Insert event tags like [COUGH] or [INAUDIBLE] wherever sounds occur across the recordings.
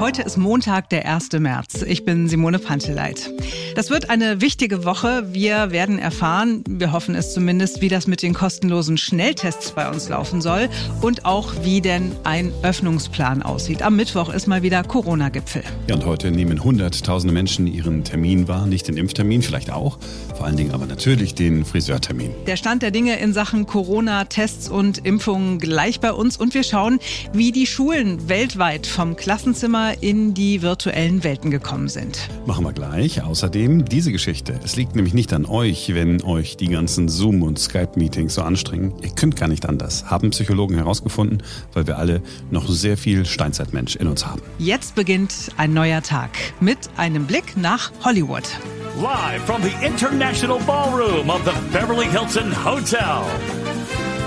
Heute ist Montag, der 1. März. Ich bin Simone Panteleit. Das wird eine wichtige Woche. Wir werden erfahren, wir hoffen es zumindest, wie das mit den kostenlosen Schnelltests bei uns laufen soll und auch wie denn ein Öffnungsplan aussieht. Am Mittwoch ist mal wieder Corona-Gipfel. Ja, und heute nehmen hunderttausende Menschen ihren Termin wahr. Nicht den Impftermin, vielleicht auch, vor allen Dingen aber natürlich den Friseurtermin. Der Stand der Dinge in Sachen Corona-Tests und Impfungen gleich bei uns und wir schauen, wie die Schulen weltweit vom Klassenzimmer in die virtuellen Welten gekommen sind. Machen wir gleich. Außerdem diese Geschichte. Es liegt nämlich nicht an euch, wenn euch die ganzen Zoom- und Skype-Meetings so anstrengen. Ihr könnt gar nicht anders, haben Psychologen herausgefunden, weil wir alle noch sehr viel Steinzeitmensch in uns haben. Jetzt beginnt ein neuer Tag mit einem Blick nach Hollywood. Live from the International Ballroom of the Beverly Hilton Hotel.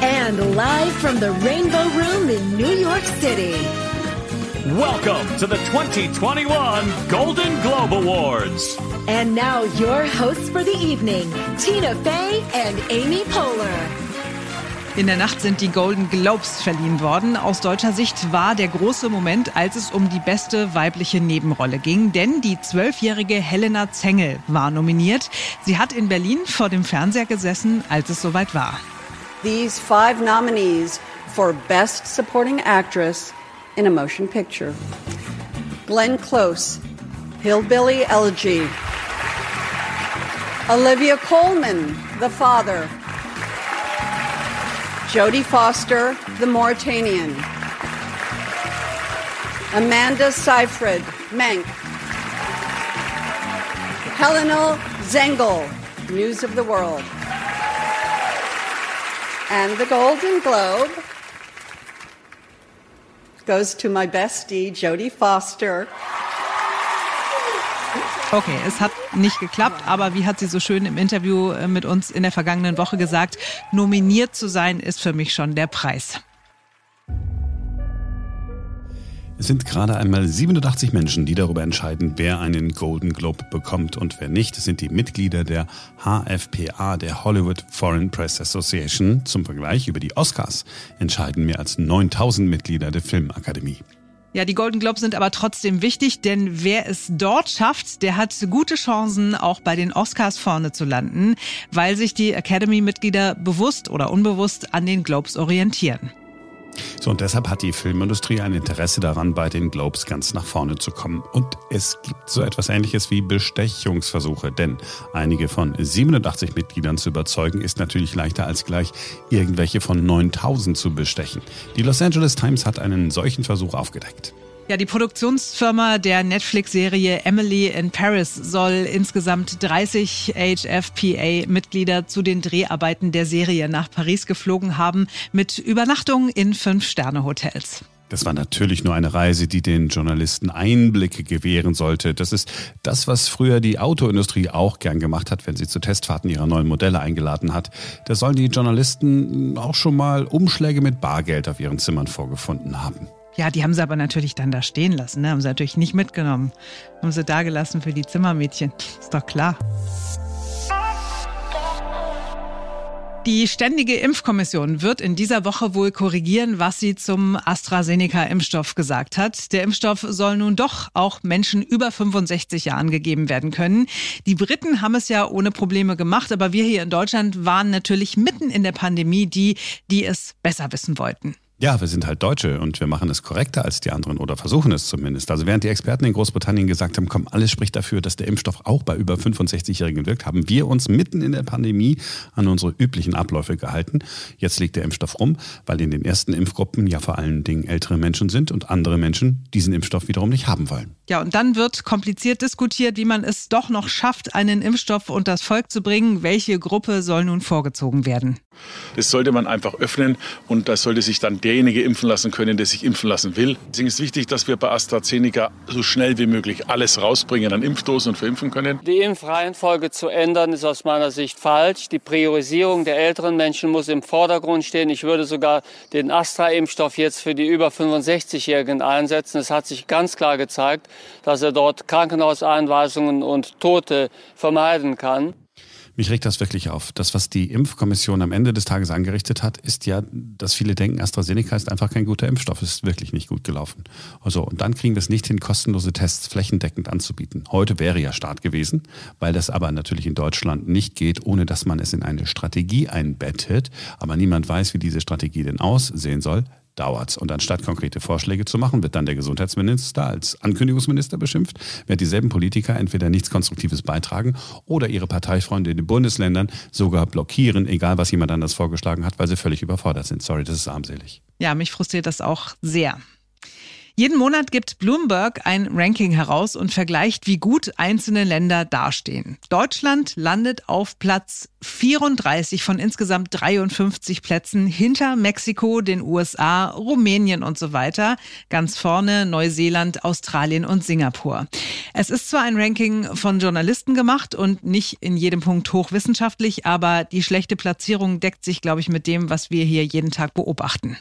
And live from the Rainbow Room in New York City. Welcome to the 2021 Golden Globe Awards. And now your hosts for the evening, Tina Fey and Amy Poehler. In der Nacht sind die Golden Globes verliehen worden. Aus deutscher Sicht war der große Moment, als es um die beste weibliche Nebenrolle ging, denn die zwölfjährige Helena Zengel war nominiert. Sie hat in Berlin vor dem Fernseher gesessen, als es soweit war. These five nominees for Best Supporting Actress in a motion picture. Glenn Close, Hillbilly Elegy. Olivia Colman, The Father. Jodie Foster, The Mauritanian. Amanda Seyfried, Mank. Helena Zengel, News of the World. And the Golden Globe goes to my bestie, Jodie Foster. Okay, es hat nicht geklappt, aber wie hat sie so schön im Interview äh, mit uns in der vergangenen Woche gesagt, nominiert zu sein ist für mich schon der Preis. Es sind gerade einmal 780 Menschen, die darüber entscheiden, wer einen Golden Globe bekommt und wer nicht. Es sind die Mitglieder der HFPA, der Hollywood Foreign Press Association. Zum Vergleich über die Oscars entscheiden mehr als 9000 Mitglieder der Filmakademie. Ja, die Golden Globes sind aber trotzdem wichtig, denn wer es dort schafft, der hat gute Chancen, auch bei den Oscars vorne zu landen, weil sich die Academy-Mitglieder bewusst oder unbewusst an den Globes orientieren. So, und deshalb hat die Filmindustrie ein Interesse daran, bei den Globes ganz nach vorne zu kommen. Und es gibt so etwas ähnliches wie Bestechungsversuche, denn einige von 87 Mitgliedern zu überzeugen, ist natürlich leichter als gleich irgendwelche von 9000 zu bestechen. Die Los Angeles Times hat einen solchen Versuch aufgedeckt. Ja, die Produktionsfirma der Netflix-Serie Emily in Paris soll insgesamt 30 HFPA-Mitglieder zu den Dreharbeiten der Serie nach Paris geflogen haben, mit Übernachtungen in Fünf-Sterne-Hotels. Das war natürlich nur eine Reise, die den Journalisten Einblicke gewähren sollte. Das ist das, was früher die Autoindustrie auch gern gemacht hat, wenn sie zu Testfahrten ihrer neuen Modelle eingeladen hat. Da sollen die Journalisten auch schon mal Umschläge mit Bargeld auf ihren Zimmern vorgefunden haben. Ja, die haben sie aber natürlich dann da stehen lassen, ne? haben sie natürlich nicht mitgenommen. Haben sie da gelassen für die Zimmermädchen. Ist doch klar. Die Ständige Impfkommission wird in dieser Woche wohl korrigieren, was sie zum AstraZeneca-Impfstoff gesagt hat. Der Impfstoff soll nun doch auch Menschen über 65 Jahren gegeben werden können. Die Briten haben es ja ohne Probleme gemacht, aber wir hier in Deutschland waren natürlich mitten in der Pandemie die, die es besser wissen wollten. Ja, wir sind halt Deutsche und wir machen es korrekter als die anderen oder versuchen es zumindest. Also während die Experten in Großbritannien gesagt haben, komm, alles spricht dafür, dass der Impfstoff auch bei über 65-Jährigen wirkt, haben wir uns mitten in der Pandemie an unsere üblichen Abläufe gehalten. Jetzt liegt der Impfstoff rum, weil in den ersten Impfgruppen ja vor allen Dingen ältere Menschen sind und andere Menschen diesen Impfstoff wiederum nicht haben wollen. Ja, und dann wird kompliziert diskutiert, wie man es doch noch schafft, einen Impfstoff unter das Volk zu bringen. Welche Gruppe soll nun vorgezogen werden? Das sollte man einfach öffnen und da sollte sich dann derjenige impfen lassen können, der sich impfen lassen will. Deswegen ist wichtig, dass wir bei AstraZeneca so schnell wie möglich alles rausbringen an Impfdosen und verimpfen können. Die Impfreihenfolge zu ändern ist aus meiner Sicht falsch. Die Priorisierung der älteren Menschen muss im Vordergrund stehen. Ich würde sogar den Astra-Impfstoff jetzt für die über 65-Jährigen einsetzen. Es hat sich ganz klar gezeigt, dass er dort Krankenhauseinweisungen und Tote vermeiden kann. Mich regt das wirklich auf. Das, was die Impfkommission am Ende des Tages angerichtet hat, ist ja, dass viele denken, AstraZeneca ist einfach kein guter Impfstoff. Es ist wirklich nicht gut gelaufen. Also, und dann kriegen wir es nicht hin, kostenlose Tests flächendeckend anzubieten. Heute wäre ja Start gewesen, weil das aber natürlich in Deutschland nicht geht, ohne dass man es in eine Strategie einbettet. Aber niemand weiß, wie diese Strategie denn aussehen soll dauert's. Und anstatt konkrete Vorschläge zu machen, wird dann der Gesundheitsminister als Ankündigungsminister beschimpft, während dieselben Politiker entweder nichts Konstruktives beitragen oder ihre Parteifreunde in den Bundesländern sogar blockieren, egal was jemand anders vorgeschlagen hat, weil sie völlig überfordert sind. Sorry, das ist armselig. Ja, mich frustriert das auch sehr. Jeden Monat gibt Bloomberg ein Ranking heraus und vergleicht, wie gut einzelne Länder dastehen. Deutschland landet auf Platz 34 von insgesamt 53 Plätzen hinter Mexiko, den USA, Rumänien und so weiter. Ganz vorne Neuseeland, Australien und Singapur. Es ist zwar ein Ranking von Journalisten gemacht und nicht in jedem Punkt hochwissenschaftlich, aber die schlechte Platzierung deckt sich, glaube ich, mit dem, was wir hier jeden Tag beobachten.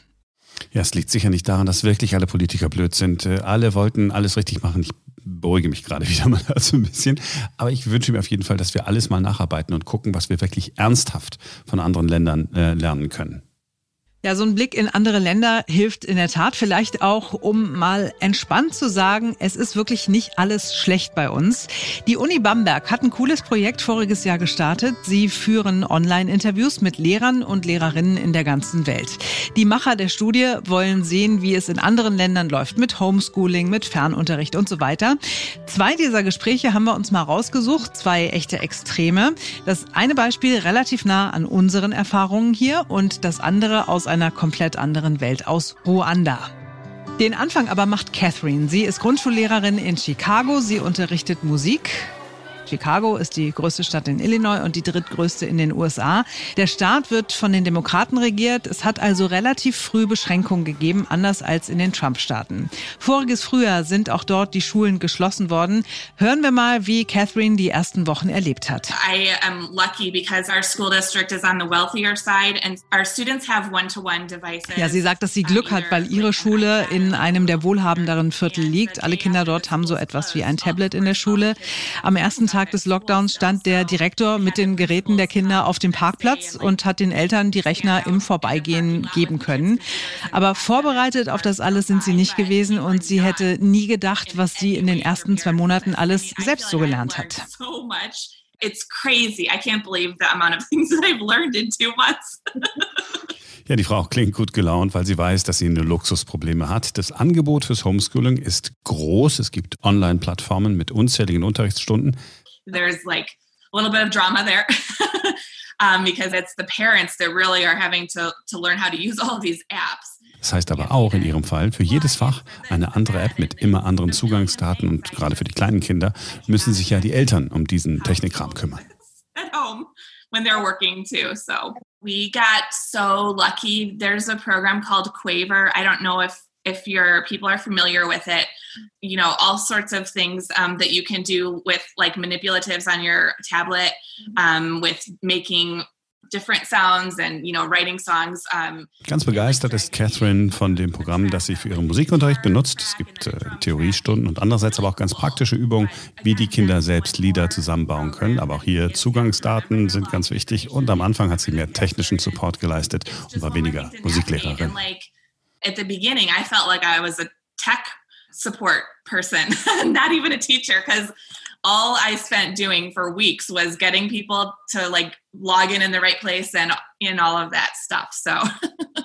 Ja, es liegt sicher nicht daran, dass wirklich alle Politiker blöd sind. Äh, alle wollten alles richtig machen. Ich beruhige mich gerade [LAUGHS] wieder mal so ein bisschen. Aber ich wünsche mir auf jeden Fall, dass wir alles mal nacharbeiten und gucken, was wir wirklich ernsthaft von anderen Ländern äh, lernen können. Ja, so ein Blick in andere Länder hilft in der Tat vielleicht auch, um mal entspannt zu sagen, es ist wirklich nicht alles schlecht bei uns. Die Uni Bamberg hat ein cooles Projekt voriges Jahr gestartet. Sie führen Online-Interviews mit Lehrern und Lehrerinnen in der ganzen Welt. Die Macher der Studie wollen sehen, wie es in anderen Ländern läuft mit Homeschooling, mit Fernunterricht und so weiter. Zwei dieser Gespräche haben wir uns mal rausgesucht, zwei echte Extreme. Das eine Beispiel relativ nah an unseren Erfahrungen hier und das andere aus einer komplett anderen Welt aus Ruanda. Den Anfang aber macht Catherine. Sie ist Grundschullehrerin in Chicago. Sie unterrichtet Musik. Chicago ist die größte Stadt in Illinois und die drittgrößte in den USA. Der Staat wird von den Demokraten regiert. Es hat also relativ früh Beschränkungen gegeben, anders als in den Trump-Staaten. Voriges Frühjahr sind auch dort die Schulen geschlossen worden. Hören wir mal, wie Catherine die ersten Wochen erlebt hat. I am lucky because our school district is on the wealthier side and our students have one-to-one devices. Ja, sie sagt, dass sie Glück hat, weil ihre Schule in einem der wohlhabenderen Viertel liegt. Alle Kinder dort haben so etwas wie ein Tablet in der Schule. Am ersten Tag Tag des Lockdowns stand der Direktor mit den Geräten der Kinder auf dem Parkplatz und hat den Eltern die Rechner im Vorbeigehen geben können. Aber vorbereitet auf das alles sind sie nicht gewesen und sie hätte nie gedacht, was sie in den ersten zwei Monaten alles selbst so gelernt hat. It's crazy. I can't believe the amount of [LAUGHS] things that I've learned in two months. Ja, die Frau klingt gut gelaunt, weil sie weiß, dass sie eine Luxusprobleme hat. Das Angebot fürs Homeschooling ist groß. Es gibt Online-Plattformen mit unzähligen Unterrichtsstunden. There's like a little bit of drama there [LAUGHS] um, because it's the parents that really are having to, to learn how to use all these apps. Das heißt aber auch in Ihrem Fall, für jedes Fach eine andere App mit immer anderen Zugangsdaten und gerade für die kleinen Kinder müssen sich ja die Eltern um diesen Technikkram kümmern. [LAUGHS] At home when they're working too. So we got so lucky. There's a program called Quaver. I don't know if if your people are familiar with it you know all sorts of things um, that you can do with like manipulatives on your tablet um, with making different sounds and you know writing songs um, Ganz begeistert ist Catherine von dem Programm, das sie für ihren Musikunterricht benutzt. Es gibt äh, Theoriestunden und andererseits aber auch ganz praktische Übungen, wie die Kinder selbst Lieder zusammenbauen können. Aber auch hier Zugangsdaten sind ganz wichtig und am Anfang hat sie mehr technischen Support geleistet und war weniger Musiklehrerin. At the beginning, I felt like I was a tech support person, [LAUGHS] not even a teacher, because all I spent doing for weeks was getting people to like log in in the right place and in all of that stuff. So [LAUGHS]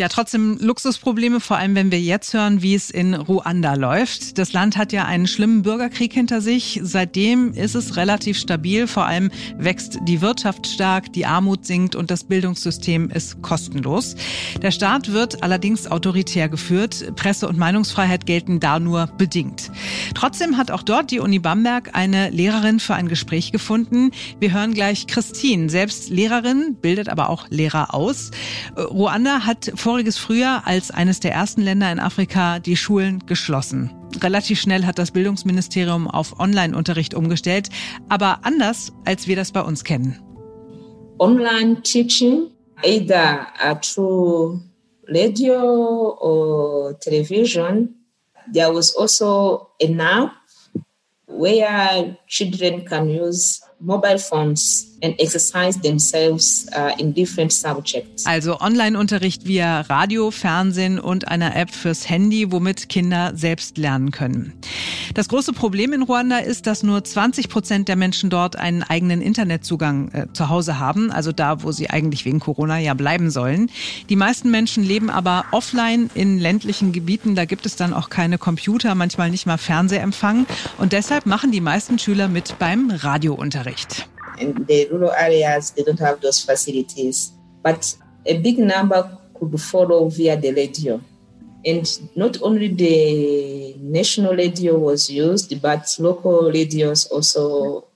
Ja, trotzdem Luxusprobleme, vor allem wenn wir jetzt hören, wie es in Ruanda läuft. Das Land hat ja einen schlimmen Bürgerkrieg hinter sich. Seitdem ist es relativ stabil. Vor allem wächst die Wirtschaft stark, die Armut sinkt und das Bildungssystem ist kostenlos. Der Staat wird allerdings autoritär geführt. Presse- und Meinungsfreiheit gelten da nur bedingt. Trotzdem hat auch dort die Uni Bamberg eine Lehrerin für ein Gespräch gefunden. Wir hören gleich Christine, selbst Lehrerin, bildet aber auch Lehrer aus. Ruanda hat vor voriges Frühjahr als eines der ersten Länder in Afrika die Schulen geschlossen. Relativ schnell hat das Bildungsministerium auf Online-Unterricht umgestellt, aber anders, als wir das bei uns kennen. Online-Teaching, either through radio or television, there was also an app where children can use mobile phones and exercise themselves uh, in different subjects. Also Online-Unterricht via Radio, Fernsehen und einer App fürs Handy, womit Kinder selbst lernen können. Das große Problem in Ruanda ist, dass nur 20 Prozent der Menschen dort einen eigenen Internetzugang äh, zu Hause haben, also da, wo sie eigentlich wegen Corona ja bleiben sollen. Die meisten Menschen leben aber offline in ländlichen Gebieten, da gibt es dann auch keine Computer, manchmal nicht mal Fernsehempfang und deshalb machen die meisten Schüler mit beim Radiounterricht. In the rural areas, they don't have those facilities, but a big number could follow via the radio. And not only the national radio was used, but local radios also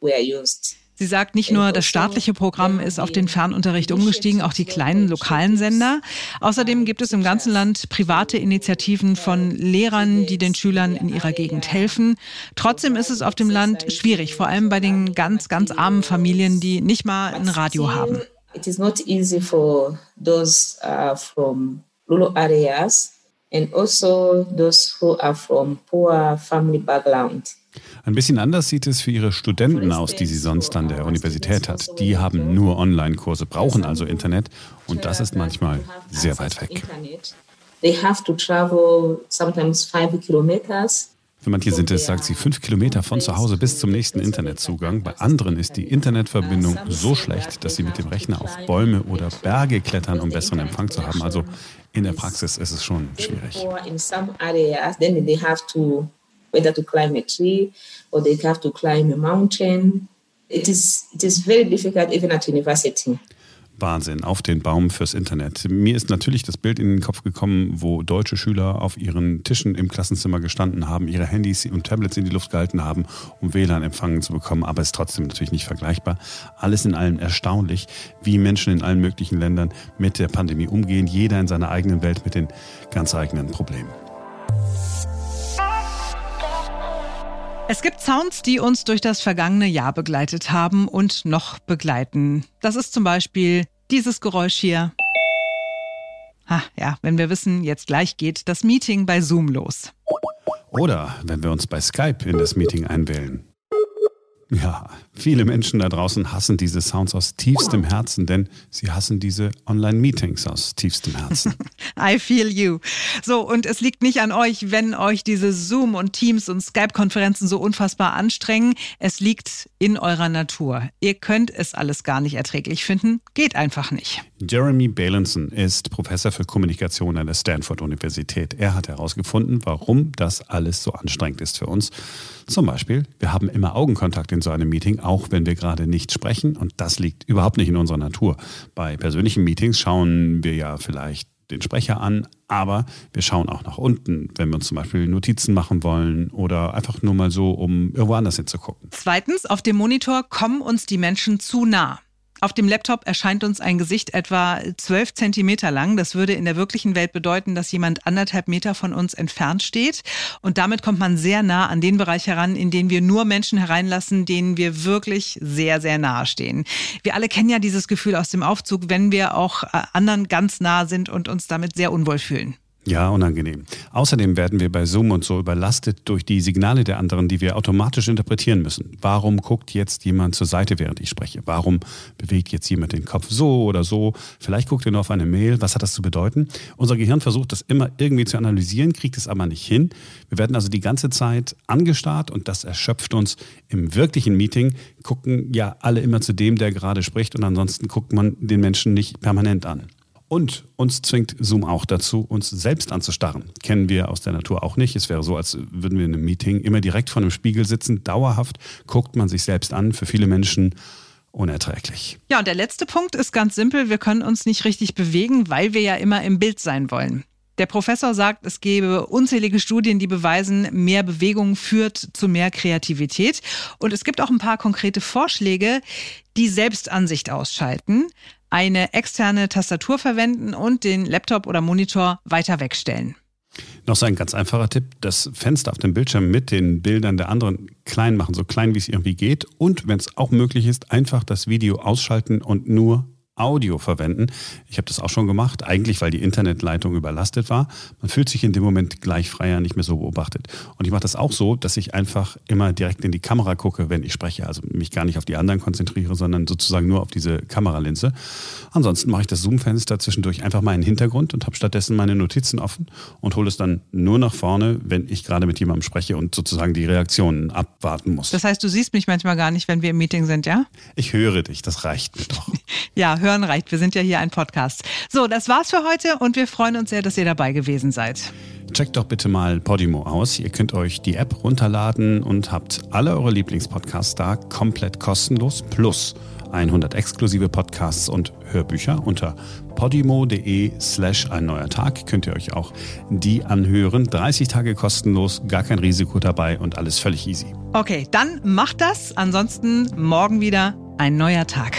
were used. Sie sagt, nicht nur das staatliche Programm ist auf den Fernunterricht umgestiegen, auch die kleinen lokalen Sender. Außerdem gibt es im ganzen Land private Initiativen von Lehrern, die den Schülern in ihrer Gegend helfen. Trotzdem ist es auf dem Land schwierig, vor allem bei den ganz, ganz armen Familien, die nicht mal ein Radio haben. It is not easy for those uh, from rural areas and also those who are from poor family background. Ein bisschen anders sieht es für ihre Studenten aus, die sie sonst an der Universität hat. Die haben nur Online-Kurse, brauchen also Internet und das ist manchmal sehr weit weg. Für manche sind es, sagt sie, fünf Kilometer von zu Hause bis zum nächsten Internetzugang. Bei anderen ist die Internetverbindung so schlecht, dass sie mit dem Rechner auf Bäume oder Berge klettern, um besseren Empfang zu haben. Also in der Praxis ist es schon schwierig. whether to climb a tree or they have to climb a mountain. It is, it is very difficult even at university. Wahnsinn, auf den Baum fürs Internet. Mir ist natürlich das Bild in den Kopf gekommen, wo deutsche Schüler auf ihren Tischen im Klassenzimmer gestanden haben, ihre Handys und Tablets in die Luft gehalten haben, um WLAN-Empfangen zu bekommen. Aber ist trotzdem natürlich nicht vergleichbar. Alles in allem erstaunlich, wie Menschen in allen möglichen Ländern mit der Pandemie umgehen. Jeder in seiner eigenen Welt mit den ganz eigenen Problemen. Es gibt Sounds, die uns durch das vergangene Jahr begleitet haben und noch begleiten. Das ist zum Beispiel dieses Geräusch hier. Ha, ja, wenn wir wissen, jetzt gleich geht das Meeting bei Zoom los. Oder wenn wir uns bei Skype in das Meeting einwählen. Ja, viele Menschen da draußen hassen diese Sounds aus tiefstem Herzen, denn sie hassen diese Online-Meetings aus tiefstem Herzen. [LAUGHS] I feel you. So, und es liegt nicht an euch, wenn euch diese Zoom- und Teams- und Skype-Konferenzen so unfassbar anstrengen. Es liegt in eurer Natur. Ihr könnt es alles gar nicht erträglich finden. Geht einfach nicht. Jeremy Balinson ist Professor für Kommunikation an der Stanford-Universität. Er hat herausgefunden, warum das alles so anstrengend ist für uns. Zum Beispiel, wir haben immer Augenkontakt in so einem Meeting, auch wenn wir gerade nicht sprechen. Und das liegt überhaupt nicht in unserer Natur. Bei persönlichen Meetings schauen wir ja vielleicht den Sprecher an, aber wir schauen auch nach unten, wenn wir uns zum Beispiel Notizen machen wollen oder einfach nur mal so, um irgendwo anders hinzugucken. Zweitens, auf dem Monitor kommen uns die Menschen zu nah. Auf dem Laptop erscheint uns ein Gesicht etwa zwölf Zentimeter lang. Das würde in der wirklichen Welt bedeuten, dass jemand anderthalb Meter von uns entfernt steht. Und damit kommt man sehr nah an den Bereich heran, in den wir nur Menschen hereinlassen, denen wir wirklich sehr, sehr nahe stehen. Wir alle kennen ja dieses Gefühl aus dem Aufzug, wenn wir auch äh, anderen ganz nah sind und uns damit sehr unwohl fühlen. Ja, unangenehm. Außerdem werden wir bei Zoom und so überlastet durch die Signale der anderen, die wir automatisch interpretieren müssen. Warum guckt jetzt jemand zur Seite, während ich spreche? Warum bewegt jetzt jemand den Kopf so oder so? Vielleicht guckt er nur auf eine Mail. Was hat das zu bedeuten? Unser Gehirn versucht das immer irgendwie zu analysieren, kriegt es aber nicht hin. Wir werden also die ganze Zeit angestarrt und das erschöpft uns. Im wirklichen Meeting gucken ja alle immer zu dem, der gerade spricht und ansonsten guckt man den Menschen nicht permanent an. Und uns zwingt Zoom auch dazu, uns selbst anzustarren. Kennen wir aus der Natur auch nicht. Es wäre so, als würden wir in einem Meeting immer direkt vor einem Spiegel sitzen. Dauerhaft guckt man sich selbst an. Für viele Menschen unerträglich. Ja, und der letzte Punkt ist ganz simpel. Wir können uns nicht richtig bewegen, weil wir ja immer im Bild sein wollen. Der Professor sagt, es gebe unzählige Studien, die beweisen, mehr Bewegung führt zu mehr Kreativität. Und es gibt auch ein paar konkrete Vorschläge, die Selbstansicht ausschalten eine externe Tastatur verwenden und den Laptop oder Monitor weiter wegstellen. Noch so ein ganz einfacher Tipp, das Fenster auf dem Bildschirm mit den Bildern der anderen klein machen, so klein wie es irgendwie geht. Und wenn es auch möglich ist, einfach das Video ausschalten und nur Audio verwenden. Ich habe das auch schon gemacht, eigentlich weil die Internetleitung überlastet war. Man fühlt sich in dem Moment gleich freier, nicht mehr so beobachtet. Und ich mache das auch so, dass ich einfach immer direkt in die Kamera gucke, wenn ich spreche. Also mich gar nicht auf die anderen konzentriere, sondern sozusagen nur auf diese Kameralinse. Ansonsten mache ich das Zoom-Fenster zwischendurch einfach mal in den Hintergrund und habe stattdessen meine Notizen offen und hole es dann nur nach vorne, wenn ich gerade mit jemandem spreche und sozusagen die Reaktionen abwarten muss. Das heißt, du siehst mich manchmal gar nicht, wenn wir im Meeting sind, ja? Ich höre dich, das reicht mir doch. Ja, hören reicht. Wir sind ja hier ein Podcast. So, das war's für heute und wir freuen uns sehr, dass ihr dabei gewesen seid. Checkt doch bitte mal Podimo aus. Ihr könnt euch die App runterladen und habt alle eure Lieblingspodcasts da komplett kostenlos plus 100 exklusive Podcasts und Hörbücher unter podimo.de slash ein neuer Tag könnt ihr euch auch die anhören. 30 Tage kostenlos, gar kein Risiko dabei und alles völlig easy. Okay, dann macht das. Ansonsten morgen wieder ein neuer Tag.